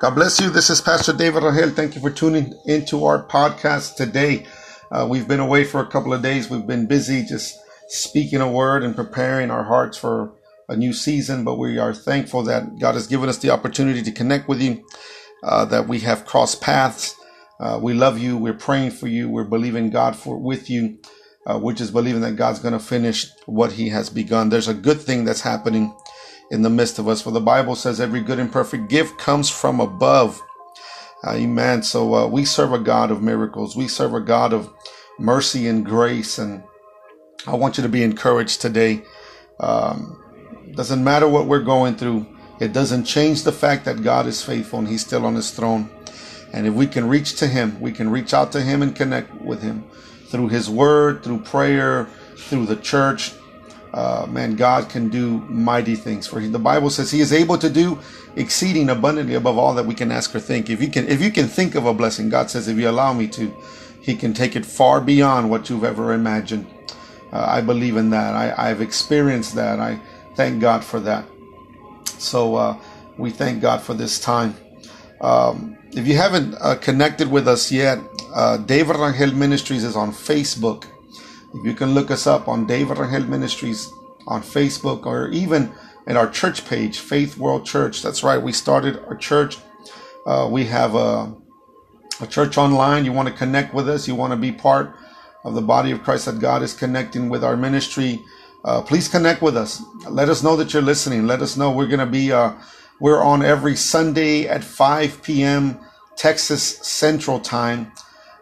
God bless you. This is Pastor David Rangel. Thank you for tuning into our podcast today. Uh, we've been away for a couple of days. We've been busy just speaking a word and preparing our hearts for a new season, but we are thankful that God has given us the opportunity to connect with you, uh, that we have crossed paths. Uh, we love you. We're praying for you. We're believing God for with you. Uh, we're just believing that God's going to finish what He has begun. There's a good thing that's happening in the midst of us. For the Bible says every good and perfect gift comes from above. Amen. So uh, we serve a God of miracles. We serve a God of mercy and grace. And I want you to be encouraged today. Um, doesn't matter what we're going through. It doesn't change the fact that God is faithful and He's still on His throne. And if we can reach to Him, we can reach out to Him and connect with Him through His Word, through prayer, through the church, uh, man, God can do mighty things for him. The Bible says He is able to do exceeding abundantly above all that we can ask or think. If you can, if you can think of a blessing, God says, if you allow me to, He can take it far beyond what you've ever imagined. Uh, I believe in that. I, have experienced that. I thank God for that. So uh, we thank God for this time. Um, if you haven't uh, connected with us yet, uh, David Rangel Ministries is on Facebook. If you can look us up on David Rangel Ministries on Facebook or even at our church page, Faith World Church. That's right, we started our church. Uh, we have a, a church online. You want to connect with us, you want to be part of the body of Christ that God is connecting with our ministry. Uh, please connect with us. Let us know that you're listening. Let us know we're going to be, uh, we're on every Sunday at 5 p.m. Texas Central Time.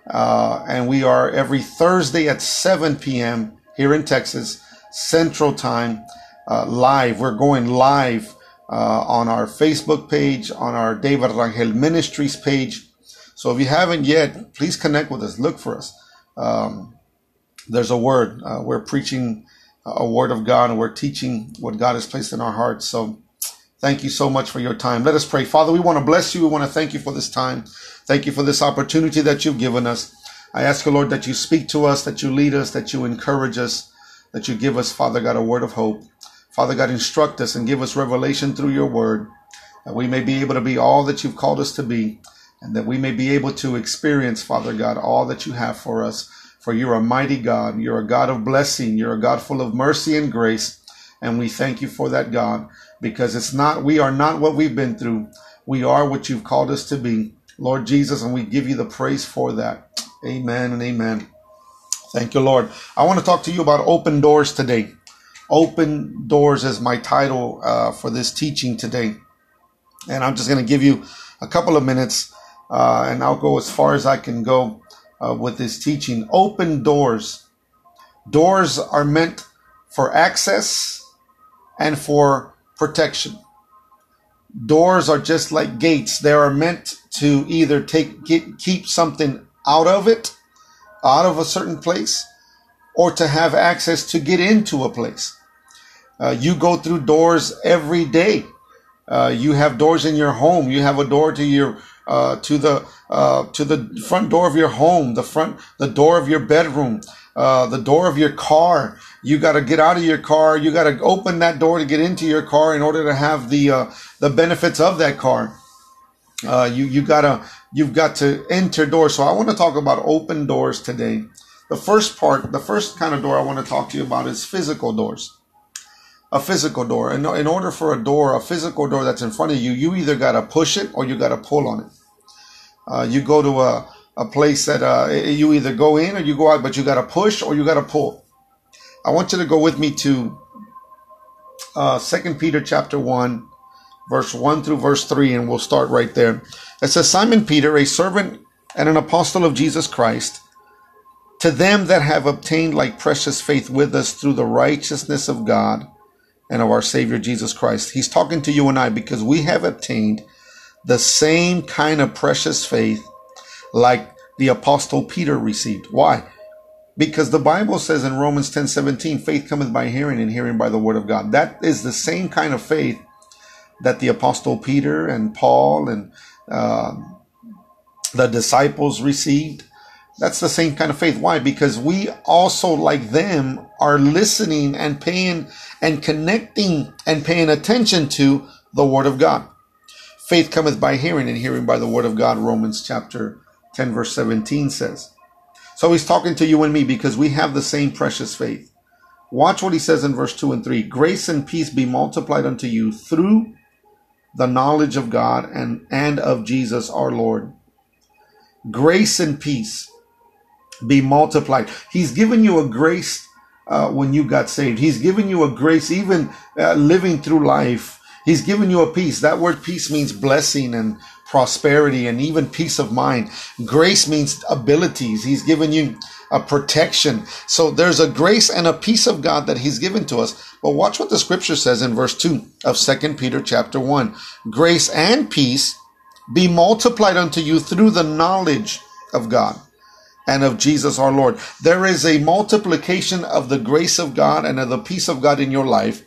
Uh, and we are every Thursday at 7 p.m. here in Texas, Central Time, uh, live. We're going live uh, on our Facebook page, on our David Rangel Ministries page. So if you haven't yet, please connect with us. Look for us. Um, there's a word. Uh, we're preaching a word of God and we're teaching what God has placed in our hearts. So thank you so much for your time. Let us pray. Father, we want to bless you. We want to thank you for this time. Thank you for this opportunity that you've given us. I ask you, Lord, that you speak to us, that you lead us, that you encourage us, that you give us, Father God, a word of hope. Father God, instruct us and give us revelation through your word, that we may be able to be all that you've called us to be, and that we may be able to experience, Father God, all that you have for us. For you're a mighty God. You're a God of blessing. You're a God full of mercy and grace. And we thank you for that, God, because it's not, we are not what we've been through. We are what you've called us to be. Lord Jesus, and we give you the praise for that. Amen and amen. Thank you, Lord. I want to talk to you about open doors today. Open doors is my title uh, for this teaching today. And I'm just going to give you a couple of minutes uh, and I'll go as far as I can go uh, with this teaching. Open doors. Doors are meant for access and for protection. Doors are just like gates. They are meant to either take get, keep something out of it, out of a certain place, or to have access to get into a place. Uh, you go through doors every day. Uh, you have doors in your home. You have a door to your uh, to the uh, to the front door of your home, the front the door of your bedroom, uh, the door of your car. You got to get out of your car. You got to open that door to get into your car in order to have the uh, the benefits of that car. Uh, you you gotta you've got to enter doors. So I want to talk about open doors today. The first part, the first kind of door I want to talk to you about is physical doors. A physical door. And in order for a door, a physical door that's in front of you, you either gotta push it or you gotta pull on it. Uh, you go to a a place that uh, you either go in or you go out, but you got to push or you got to pull. I want you to go with me to uh, Second Peter chapter one, verse one through verse three, and we'll start right there. It says, "Simon Peter, a servant and an apostle of Jesus Christ, to them that have obtained like precious faith with us through the righteousness of God and of our Savior Jesus Christ." He's talking to you and I because we have obtained the same kind of precious faith like the apostle Peter received. Why? Because the Bible says in Romans 10 17, faith cometh by hearing and hearing by the word of God. That is the same kind of faith that the apostle Peter and Paul and uh, the disciples received. That's the same kind of faith. Why? Because we also, like them, are listening and paying and connecting and paying attention to the Word of God. Faith cometh by hearing, and hearing by the word of God, Romans chapter 10, verse 17 says. So he's talking to you and me because we have the same precious faith. Watch what he says in verse 2 and 3 Grace and peace be multiplied unto you through the knowledge of God and, and of Jesus our Lord. Grace and peace be multiplied. He's given you a grace uh, when you got saved. He's given you a grace even uh, living through life. He's given you a peace. That word peace means blessing and prosperity and even peace of mind. Grace means abilities. He's given you a protection. So there's a grace and a peace of God that he's given to us. But watch what the scripture says in verse 2 of 2 Peter chapter 1. Grace and peace be multiplied unto you through the knowledge of God and of Jesus our Lord. There is a multiplication of the grace of God and of the peace of God in your life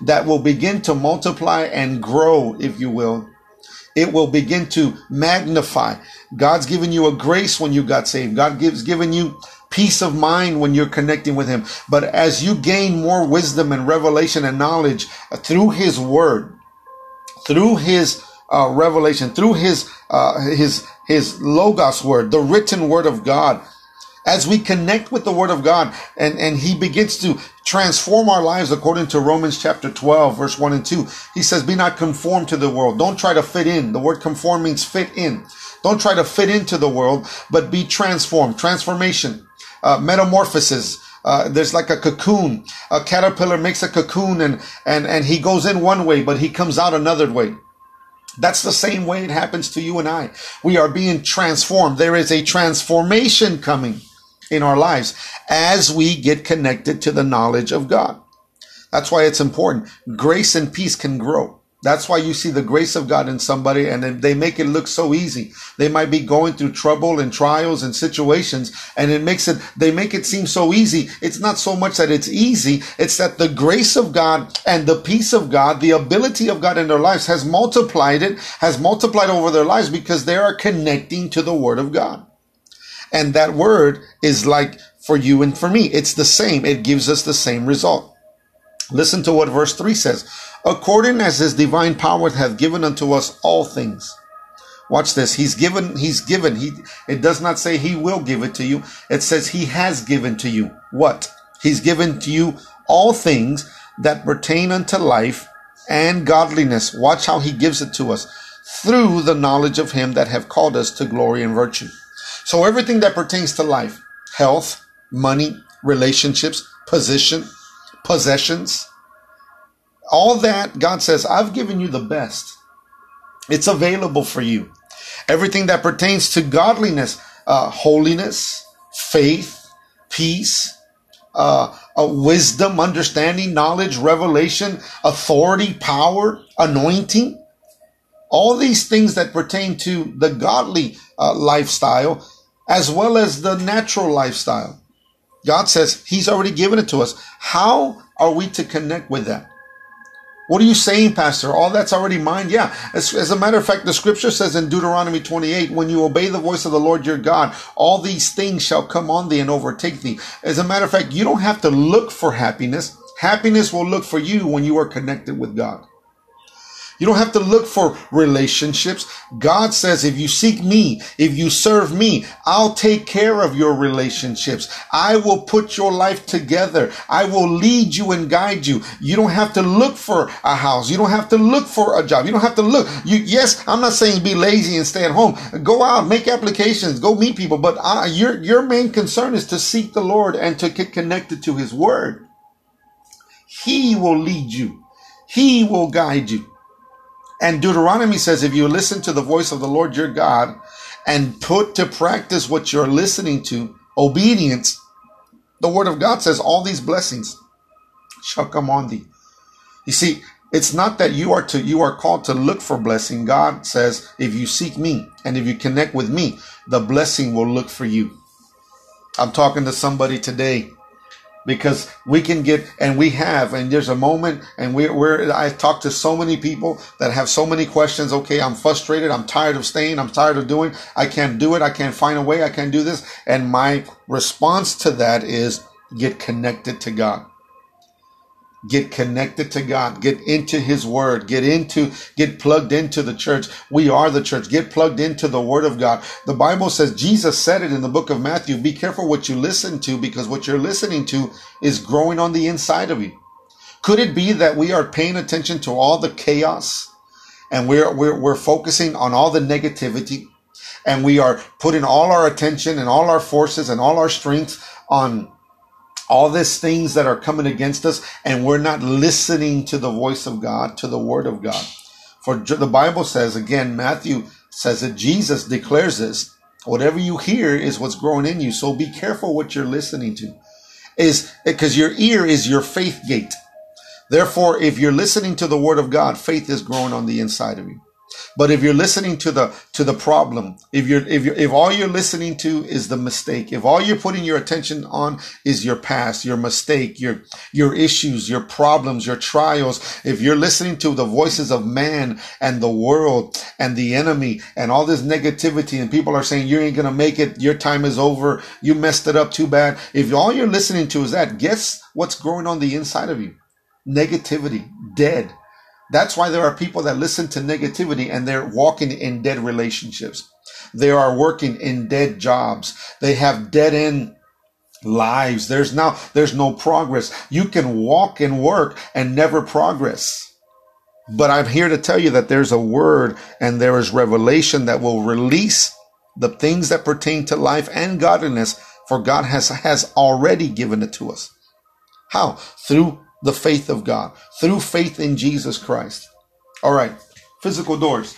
that will begin to multiply and grow, if you will. It will begin to magnify. God's given you a grace when you got saved. God gives given you peace of mind when you're connecting with him. But as you gain more wisdom and revelation and knowledge through his word, through his uh, revelation, through his, uh, his, his logos word, the written word of God, as we connect with the word of God and, and he begins to transform our lives according to Romans chapter 12, verse 1 and 2. He says, be not conformed to the world. Don't try to fit in. The word conform means fit in. Don't try to fit into the world, but be transformed. Transformation uh, metamorphosis. Uh, there's like a cocoon. A caterpillar makes a cocoon and, and, and he goes in one way, but he comes out another way. That's the same way it happens to you and I. We are being transformed. There is a transformation coming in our lives as we get connected to the knowledge of God. That's why it's important. Grace and peace can grow. That's why you see the grace of God in somebody and they make it look so easy. They might be going through trouble and trials and situations and it makes it, they make it seem so easy. It's not so much that it's easy. It's that the grace of God and the peace of God, the ability of God in their lives has multiplied it, has multiplied over their lives because they are connecting to the word of God. And that word is like for you and for me. It's the same. It gives us the same result. Listen to what verse 3 says according as his divine power hath given unto us all things. Watch this. He's given, he's given. He, it does not say he will give it to you. It says he has given to you. What? He's given to you all things that pertain unto life and godliness. Watch how he gives it to us through the knowledge of him that have called us to glory and virtue. So everything that pertains to life, health, money, relationships, position, possessions, all that, God says, I've given you the best. It's available for you. Everything that pertains to godliness, uh, holiness, faith, peace, uh, uh, wisdom, understanding, knowledge, revelation, authority, power, anointing. All these things that pertain to the godly uh, lifestyle as well as the natural lifestyle. God says He's already given it to us. How are we to connect with that? What are you saying, Pastor? All that's already mine? Yeah. As, as, a matter of fact, the scripture says in Deuteronomy 28, when you obey the voice of the Lord your God, all these things shall come on thee and overtake thee. As a matter of fact, you don't have to look for happiness. Happiness will look for you when you are connected with God. You don't have to look for relationships. God says, if you seek me, if you serve me, I'll take care of your relationships. I will put your life together. I will lead you and guide you. You don't have to look for a house. You don't have to look for a job. You don't have to look. You, yes, I'm not saying be lazy and stay at home. Go out, make applications, go meet people. But uh, your, your main concern is to seek the Lord and to get connected to his word. He will lead you. He will guide you. And Deuteronomy says, if you listen to the voice of the Lord your God and put to practice what you're listening to, obedience, the word of God says all these blessings shall come on thee. You see, it's not that you are to you are called to look for blessing. God says, if you seek me and if you connect with me, the blessing will look for you. I'm talking to somebody today because we can get and we have and there's a moment and we, we're i talked to so many people that have so many questions. Okay i'm frustrated. I'm tired of staying. I'm tired of doing. I can't do it. I can't find a way. I can't do this. And my response to that is get connected to god get connected to God, get into his word, get into, get plugged into the church. We are the church. Get plugged into the word of God. The Bible says Jesus said it in the book of Matthew. Be careful what you listen to because what you're listening to is growing on the inside of you. Could it be that we are paying attention to all the chaos and we're, we're, we're focusing on all the negativity and we are putting all our attention and all our forces and all our strength on all these things that are coming against us, and we're not listening to the voice of God, to the word of God. For the Bible says, again, Matthew says that Jesus declares this whatever you hear is what's growing in you. So be careful what you're listening to. Is because your ear is your faith gate. Therefore, if you're listening to the word of God, faith is growing on the inside of you. But if you're listening to the to the problem, if you're if you if all you're listening to is the mistake, if all you're putting your attention on is your past, your mistake, your your issues, your problems, your trials, if you're listening to the voices of man and the world and the enemy and all this negativity and people are saying you ain't gonna make it, your time is over, you messed it up too bad. If all you're listening to is that, guess what's growing on the inside of you? Negativity, dead that's why there are people that listen to negativity and they're walking in dead relationships. They are working in dead jobs. They have dead end lives. There's now, there's no progress. You can walk and work and never progress. But I'm here to tell you that there's a word and there is revelation that will release the things that pertain to life and godliness, for God has, has already given it to us. How? Through the faith of God, through faith in Jesus Christ. All right, physical doors.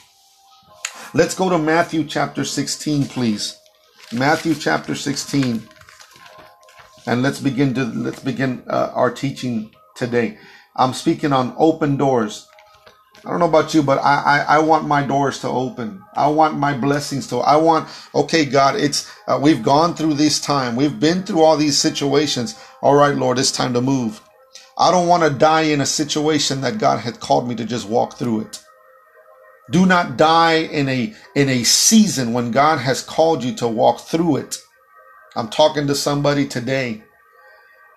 Let's go to Matthew chapter 16, please. Matthew chapter 16. And let's begin to let's begin uh, our teaching today. I'm speaking on open doors. I don't know about you, but I, I, I, want my doors to open. I want my blessings to, I want, okay, God, it's, uh, we've gone through this time. We've been through all these situations. All right, Lord, it's time to move. I don't want to die in a situation that God had called me to just walk through it. Do not die in a in a season when God has called you to walk through it. I'm talking to somebody today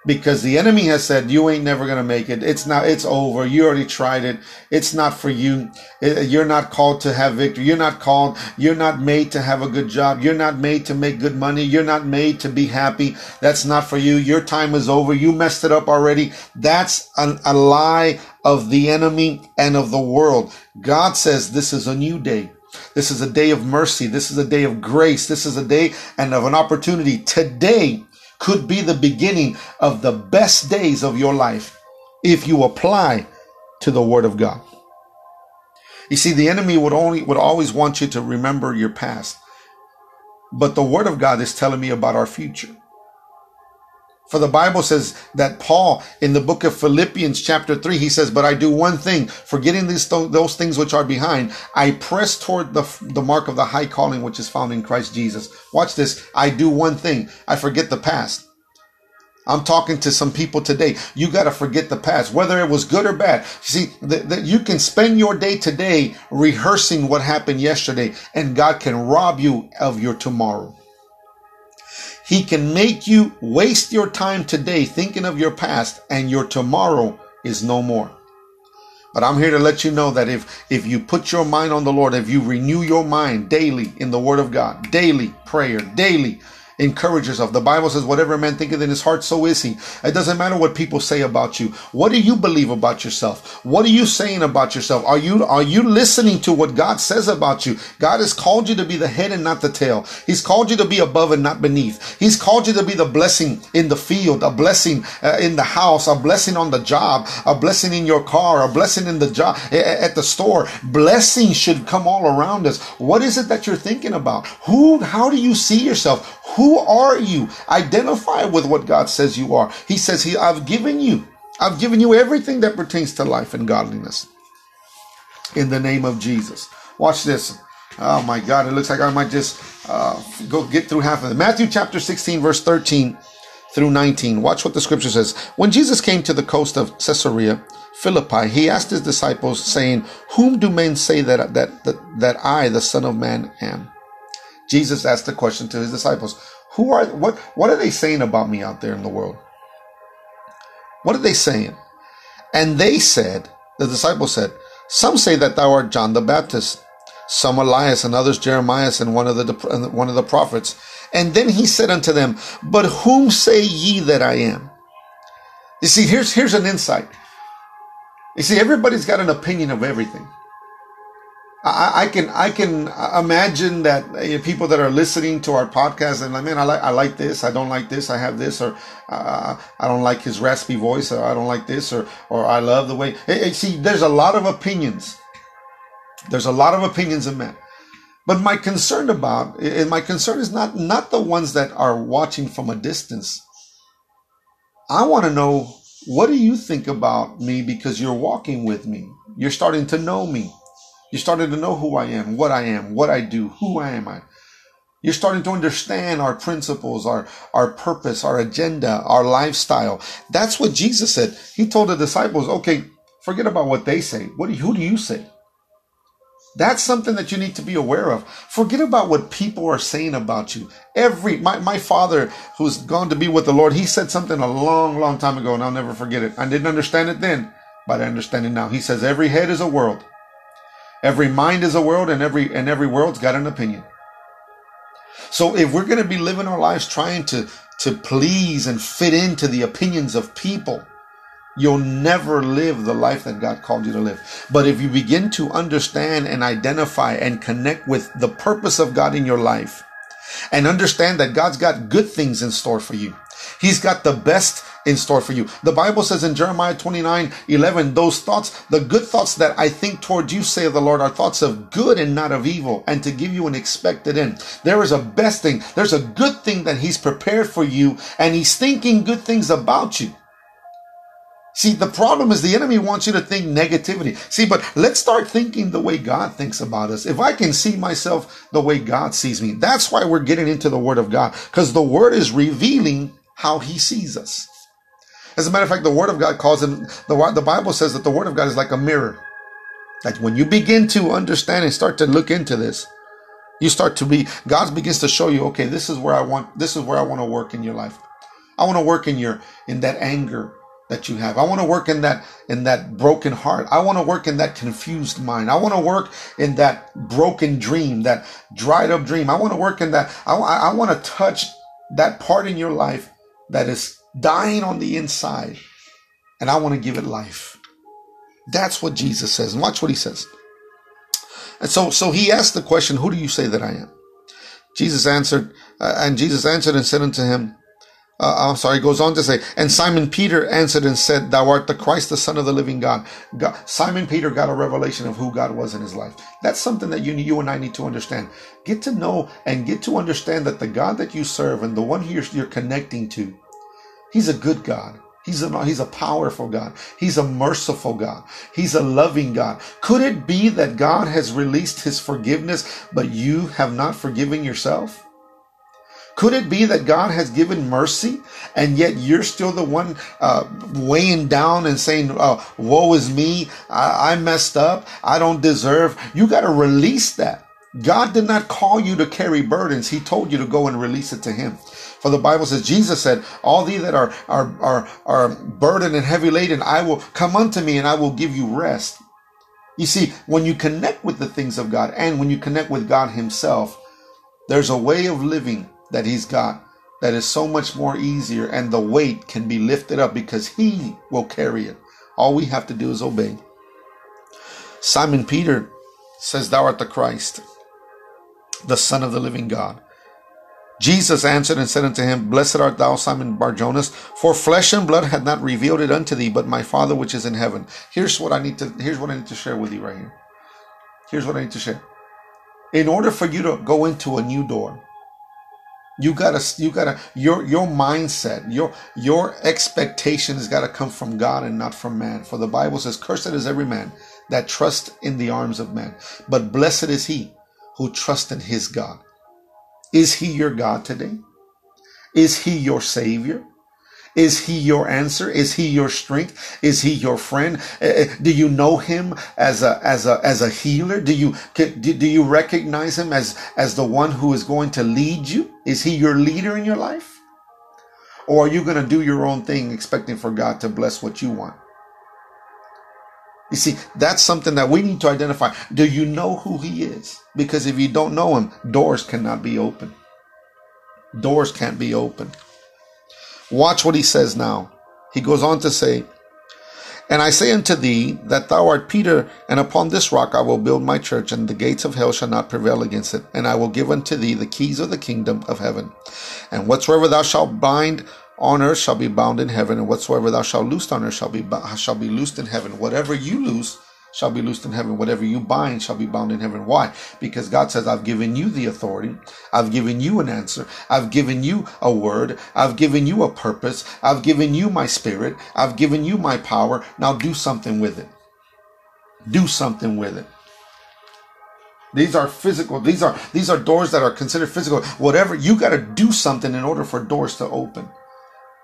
because the enemy has said you ain't never going to make it. It's not it's over. You already tried it. It's not for you. Eh, eh, you're not called to have victory. You're not called you're not made to have a good job. You're not made to make good money. You're not made to be happy. That's not for you. Your time is over. You messed it up already. That's a lie of the enemy and of the world. God says this is a new day. This is a day of mercy. This is a day of grace. This is a day and of an opportunity. Today could be the beginning of the best days of your life if you apply to the word of God. You see, the enemy would only would always want you to remember your past. But the word of God is telling me about our future. For the Bible says that Paul in the book of Philippians chapter 3 he says, "But I do one thing, forgetting these those things which are behind, I press toward the the mark of the high calling which is found in Christ Jesus." Watch this. I do one thing. I forget the past. I'm talking to some people today. You got to forget the past, whether it was good or bad. See, that you can spend your day today rehearsing what happened yesterday, and God can rob you of your tomorrow. He can make you waste your time today thinking of your past and your tomorrow is no more. But I'm here to let you know that if, if you put your mind on the Lord, if you renew your mind daily in the Word of God, daily prayer, daily encourage yourself. The Bible says, whatever a man thinketh in his heart, so is he. It doesn't matter what people say about you. What do you believe about yourself? What are you saying about yourself? Are you, are you listening to what God says about you? God has called you to be the head and not the tail. He's called you to be above and not beneath. He's called you to be the blessing in the field, a blessing uh, in the house, a blessing on the job, a blessing in your car, a blessing in the job, at the store. Blessing should come all around us. What is it that you're thinking about? Who, how do you see yourself? Who are you? Identify with what God says you are. He says, He, I've given you, I've given you everything that pertains to life and godliness. In the name of Jesus. Watch this. Oh my God, it looks like I might just uh, go get through half of it. Matthew chapter 16, verse 13 through 19. Watch what the scripture says. When Jesus came to the coast of Caesarea Philippi, he asked his disciples, saying, Whom do men say that, that, that, that I, the Son of Man, am? Jesus asked the question to his disciples, who are what what are they saying about me out there in the world? What are they saying? And they said, the disciples said, Some say that thou art John the Baptist, some Elias, and others Jeremiah, and one of the one of the prophets. And then he said unto them, But whom say ye that I am? You see, here's here's an insight. You see, everybody's got an opinion of everything. I, I can I can imagine that people that are listening to our podcast and like, man, I like I like this, I don't like this, I have this, or uh, I don't like his raspy voice, or I don't like this, or or I love the way. See, there's a lot of opinions. There's a lot of opinions in men. But my concern about, and my concern is not not the ones that are watching from a distance. I want to know what do you think about me because you're walking with me. You're starting to know me. You're starting to know who I am, what I am, what I do, who I am I. You're starting to understand our principles, our, our purpose, our agenda, our lifestyle. That's what Jesus said. He told the disciples, okay, forget about what they say. What do you, who do you say? That's something that you need to be aware of. Forget about what people are saying about you. Every my, my father, who's gone to be with the Lord, he said something a long, long time ago, and I'll never forget it. I didn't understand it then, but I understand it now. He says, Every head is a world. Every mind is a world, and every and every world's got an opinion. So if we're going to be living our lives trying to to please and fit into the opinions of people, you'll never live the life that God called you to live. But if you begin to understand and identify and connect with the purpose of God in your life and understand that God's got good things in store for you, He's got the best in store for you. The Bible says in Jeremiah 29 11, those thoughts, the good thoughts that I think toward you, say the Lord, are thoughts of good and not of evil, and to give you an expected end. There is a best thing, there's a good thing that He's prepared for you, and He's thinking good things about you. See, the problem is the enemy wants you to think negativity. See, but let's start thinking the way God thinks about us. If I can see myself the way God sees me, that's why we're getting into the Word of God, because the Word is revealing how He sees us. As a matter of fact, the Word of God calls him, the, the Bible says that the Word of God is like a mirror. That when you begin to understand and start to look into this, you start to be, God begins to show you, okay, this is where I want, this is where I want to work in your life. I want to work in your, in that anger that you have. I want to work in that, in that broken heart. I want to work in that confused mind. I want to work in that broken dream, that dried up dream. I want to work in that. I, I want to touch that part in your life that is dying on the inside, and I want to give it life. That's what Jesus says. And watch what he says. And so, so he asked the question, Who do you say that I am? Jesus answered, uh, and Jesus answered and said unto him, uh, I'm sorry, goes on to say, and Simon Peter answered and said, Thou art the Christ, the Son of the living God. God. Simon Peter got a revelation of who God was in his life. That's something that you, you and I need to understand. Get to know and get to understand that the God that you serve and the one you're, you're connecting to He's a good God. He's a, he's a powerful God. He's a merciful God. He's a loving God. Could it be that God has released his forgiveness, but you have not forgiven yourself? Could it be that God has given mercy and yet you're still the one uh, weighing down and saying, oh, woe is me. I, I messed up. I don't deserve. You got to release that. God did not call you to carry burdens. He told you to go and release it to him. For the Bible says, Jesus said, all thee that are, are, are, are burdened and heavy laden, I will come unto me and I will give you rest. You see, when you connect with the things of God and when you connect with God himself, there's a way of living that he's got that is so much more easier and the weight can be lifted up because he will carry it. All we have to do is obey. Simon Peter says, Thou art the Christ, the Son of the living God. Jesus answered and said unto him, Blessed art thou, Simon Barjonas, for flesh and blood had not revealed it unto thee, but my Father which is in heaven. Here's what I need to here's what I need to share with you right here. Here's what I need to share. In order for you to go into a new door, you gotta you gotta your your mindset, your your expectation has gotta come from God and not from man. For the Bible says, Cursed is every man that trusts in the arms of man, but blessed is he who trusts in his God. Is he your God today? Is he your savior? Is he your answer? Is he your strength? Is he your friend? Uh, do you know him as a as a as a healer? Do you do you recognize him as as the one who is going to lead you? Is he your leader in your life? Or are you going to do your own thing expecting for God to bless what you want? You see, that's something that we need to identify. Do you know who he is? Because if you don't know him, doors cannot be open. Doors can't be open. Watch what he says now. He goes on to say, And I say unto thee that thou art Peter, and upon this rock I will build my church, and the gates of hell shall not prevail against it. And I will give unto thee the keys of the kingdom of heaven. And whatsoever thou shalt bind on earth shall be bound in heaven, and whatsoever thou shalt loose on earth shall be shall be loosed in heaven. Whatever you loose shall be loosed in heaven. Whatever you bind shall be bound in heaven. Why? Because God says, I've given you the authority. I've given you an answer. I've given you a word. I've given you a purpose. I've given you my spirit. I've given you my power. Now do something with it. Do something with it. These are physical. These are these are doors that are considered physical. Whatever you got to do something in order for doors to open.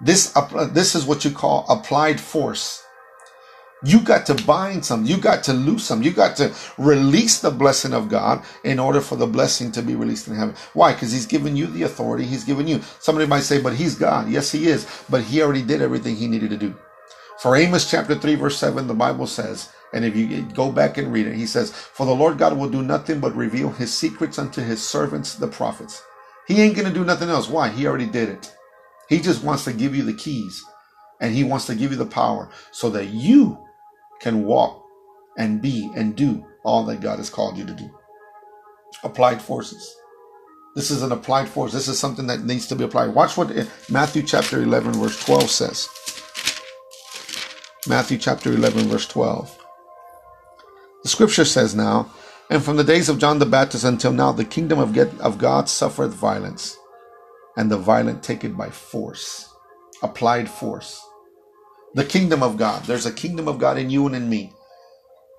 This this is what you call applied force. You got to bind some. You got to loose some. You got to release the blessing of God in order for the blessing to be released in heaven. Why? Because He's given you the authority. He's given you. Somebody might say, but He's God. Yes, He is. But He already did everything He needed to do. For Amos chapter 3, verse 7, the Bible says, and if you go back and read it, He says, For the Lord God will do nothing but reveal His secrets unto His servants, the prophets. He ain't going to do nothing else. Why? He already did it. He just wants to give you the keys and He wants to give you the power so that you can walk and be and do all that God has called you to do. Applied forces. This is an applied force. This is something that needs to be applied. Watch what eh, Matthew chapter 11, verse 12 says. Matthew chapter 11, verse 12. The scripture says now, and from the days of John the Baptist until now, the kingdom of God suffereth violence, and the violent take it by force. Applied force the kingdom of God. There's a kingdom of God in you and in me.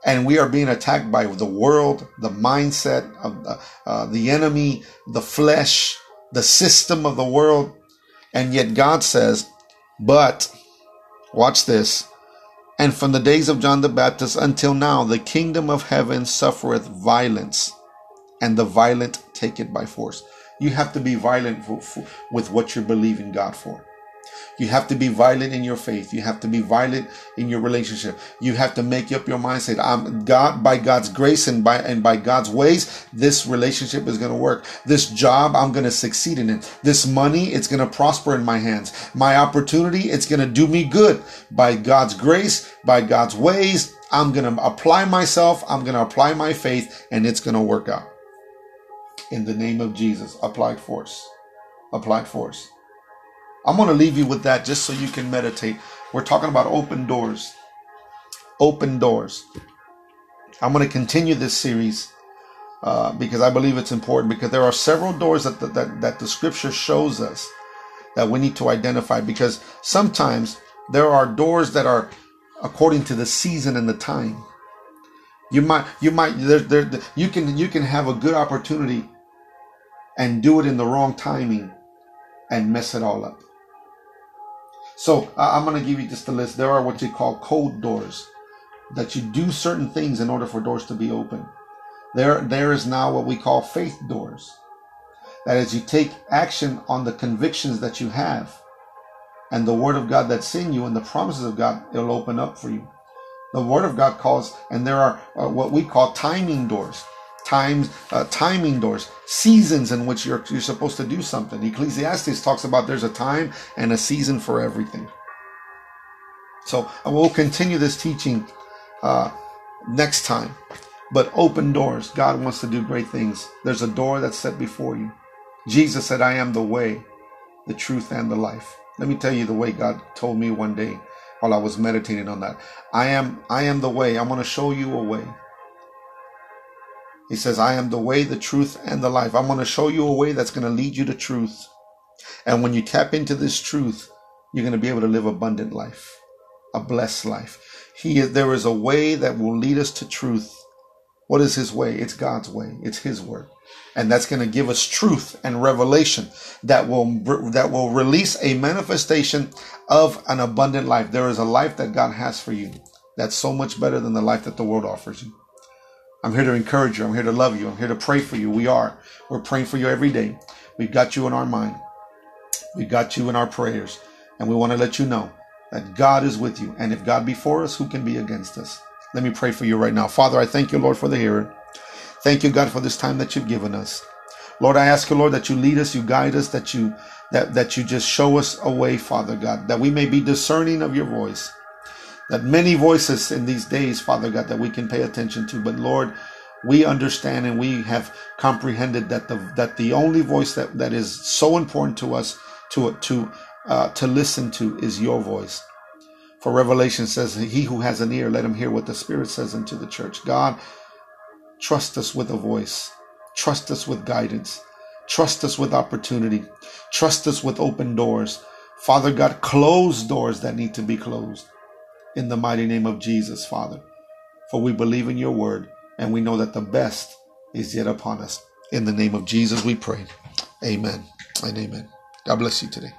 And we are being attacked by the world, the mindset of the, uh, the enemy, the flesh, the system of the world. And yet God says, but watch this. And from the days of John the Baptist until now, the kingdom of heaven suffereth violence, and the violent take it by force. You have to be violent for, for, with what you're believing God for. You have to be violent in your faith. You have to be violent in your relationship. You have to make up your mindset. I'm God by God's grace and by and by God's ways, this relationship is going to work. This job, I'm going to succeed in it. This money, it's going to prosper in my hands. My opportunity, it's going to do me good. By God's grace, by God's ways, I'm going to apply myself. I'm going to apply my faith and it's going to work out. In the name of Jesus, applied force. Applied force. I'm going to leave you with that just so you can meditate. We're talking about open doors. Open doors. I'm going to continue this series uh, because I believe it's important because there are several doors that the, that, that the scripture shows us that we need to identify because sometimes there are doors that are according to the season and the time. You might, you might, there, there, you can, you can have a good opportunity and do it in the wrong timing and mess it all up. So I'm going to give you just a list. There are what you call code doors that you do certain things in order for doors to be open. There, there is now what we call faith doors. That is, you take action on the convictions that you have and the word of God that's in you and the promises of God, it'll open up for you. The word of God calls, and there are uh, what we call timing doors times uh, timing doors seasons in which you're, you're supposed to do something. Ecclesiastes talks about there's a time and a season for everything. So we'll continue this teaching uh, next time. But open doors. God wants to do great things. There's a door that's set before you. Jesus said i am the way the truth and the life. Let me tell you the way god told me one day while i was meditating on that. I am i am the way. I'm going to show you a way he says, I am the way, the truth, and the life. I'm going to show you a way that's going to lead you to truth. And when you tap into this truth, you're going to be able to live abundant life, a blessed life. He there is a way that will lead us to truth. What is his way? It's God's way. It's his word. And that's going to give us truth and revelation that will that will release a manifestation of an abundant life. There is a life that God has for you that's so much better than the life that the world offers you. I'm here to encourage you. I'm here to love you. I'm here to pray for you. We are. We're praying for you every day. We've got you in our mind. We've got you in our prayers. And we want to let you know that God is with you. And if God be for us, who can be against us? Let me pray for you right now. Father, I thank you, Lord, for the hearing. Thank you, God, for this time that you've given us. Lord, I ask you, Lord, that you lead us, you guide us, that you that, that you just show us a way, Father God, that we may be discerning of your voice. That many voices in these days, Father God, that we can pay attention to. But Lord, we understand and we have comprehended that the that the only voice that, that is so important to us to to uh, to listen to is your voice. For Revelation says, He who has an ear, let him hear what the Spirit says unto the church. God, trust us with a voice, trust us with guidance, trust us with opportunity, trust us with open doors. Father God, close doors that need to be closed. In the mighty name of Jesus, Father. For we believe in your word and we know that the best is yet upon us. In the name of Jesus, we pray. Amen and amen. God bless you today.